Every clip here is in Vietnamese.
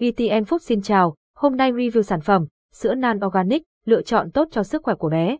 VTN Food xin chào, hôm nay review sản phẩm, sữa nan organic, lựa chọn tốt cho sức khỏe của bé.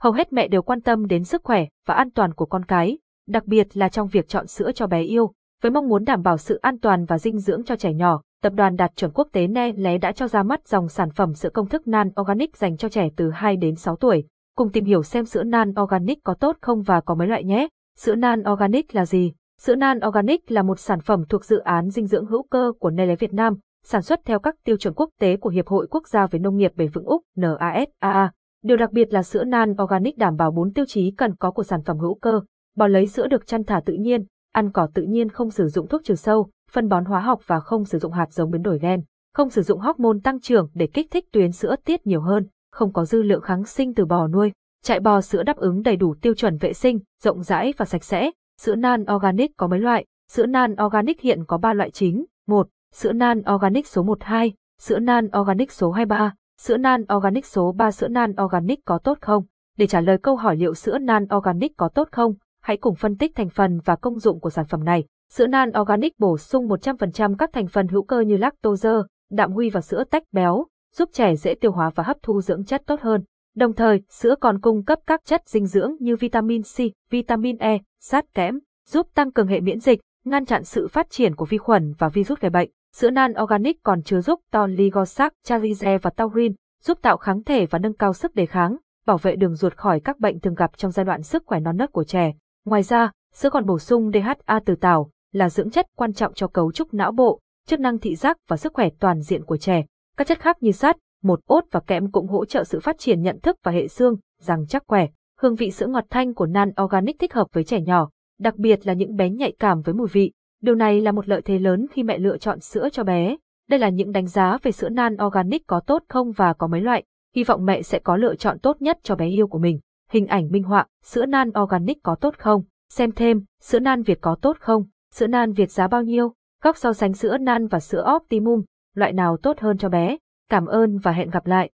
Hầu hết mẹ đều quan tâm đến sức khỏe và an toàn của con cái, đặc biệt là trong việc chọn sữa cho bé yêu. Với mong muốn đảm bảo sự an toàn và dinh dưỡng cho trẻ nhỏ, tập đoàn đạt chuẩn quốc tế Nestlé đã cho ra mắt dòng sản phẩm sữa công thức nan organic dành cho trẻ từ 2 đến 6 tuổi. Cùng tìm hiểu xem sữa nan organic có tốt không và có mấy loại nhé. Sữa nan organic là gì? Sữa nan organic là một sản phẩm thuộc dự án dinh dưỡng hữu cơ của Nestlé Việt Nam, sản xuất theo các tiêu chuẩn quốc tế của Hiệp hội Quốc gia về Nông nghiệp Bền vững Úc NASAA. Điều đặc biệt là sữa nan organic đảm bảo 4 tiêu chí cần có của sản phẩm hữu cơ. Bò lấy sữa được chăn thả tự nhiên, ăn cỏ tự nhiên không sử dụng thuốc trừ sâu, phân bón hóa học và không sử dụng hạt giống biến đổi gen, không sử dụng hormone tăng trưởng để kích thích tuyến sữa tiết nhiều hơn, không có dư lượng kháng sinh từ bò nuôi. Trại bò sữa đáp ứng đầy đủ tiêu chuẩn vệ sinh, rộng rãi và sạch sẽ. Sữa nan organic có mấy loại? Sữa nan organic hiện có 3 loại chính. 1 sữa nan organic số 12, sữa nan organic số 23, sữa nan organic số 3 sữa nan organic có tốt không? Để trả lời câu hỏi liệu sữa nan organic có tốt không, hãy cùng phân tích thành phần và công dụng của sản phẩm này. Sữa nan organic bổ sung 100% các thành phần hữu cơ như lactose, đạm huy và sữa tách béo, giúp trẻ dễ tiêu hóa và hấp thu dưỡng chất tốt hơn. Đồng thời, sữa còn cung cấp các chất dinh dưỡng như vitamin C, vitamin E, sắt kẽm, giúp tăng cường hệ miễn dịch, ngăn chặn sự phát triển của vi khuẩn và virus gây bệnh. Sữa nan organic còn chứa giúp toligosaccharides charize và taurin, giúp tạo kháng thể và nâng cao sức đề kháng, bảo vệ đường ruột khỏi các bệnh thường gặp trong giai đoạn sức khỏe non nớt của trẻ. Ngoài ra, sữa còn bổ sung DHA từ tảo, là dưỡng chất quan trọng cho cấu trúc não bộ, chức năng thị giác và sức khỏe toàn diện của trẻ. Các chất khác như sắt, một ốt và kẽm cũng hỗ trợ sự phát triển nhận thức và hệ xương, răng chắc khỏe. Hương vị sữa ngọt thanh của nan organic thích hợp với trẻ nhỏ, đặc biệt là những bé nhạy cảm với mùi vị. Điều này là một lợi thế lớn khi mẹ lựa chọn sữa cho bé. Đây là những đánh giá về sữa nan organic có tốt không và có mấy loại. Hy vọng mẹ sẽ có lựa chọn tốt nhất cho bé yêu của mình. Hình ảnh minh họa, sữa nan organic có tốt không? Xem thêm, sữa nan Việt có tốt không? Sữa nan Việt giá bao nhiêu? Góc so sánh sữa nan và sữa Optimum, loại nào tốt hơn cho bé? Cảm ơn và hẹn gặp lại.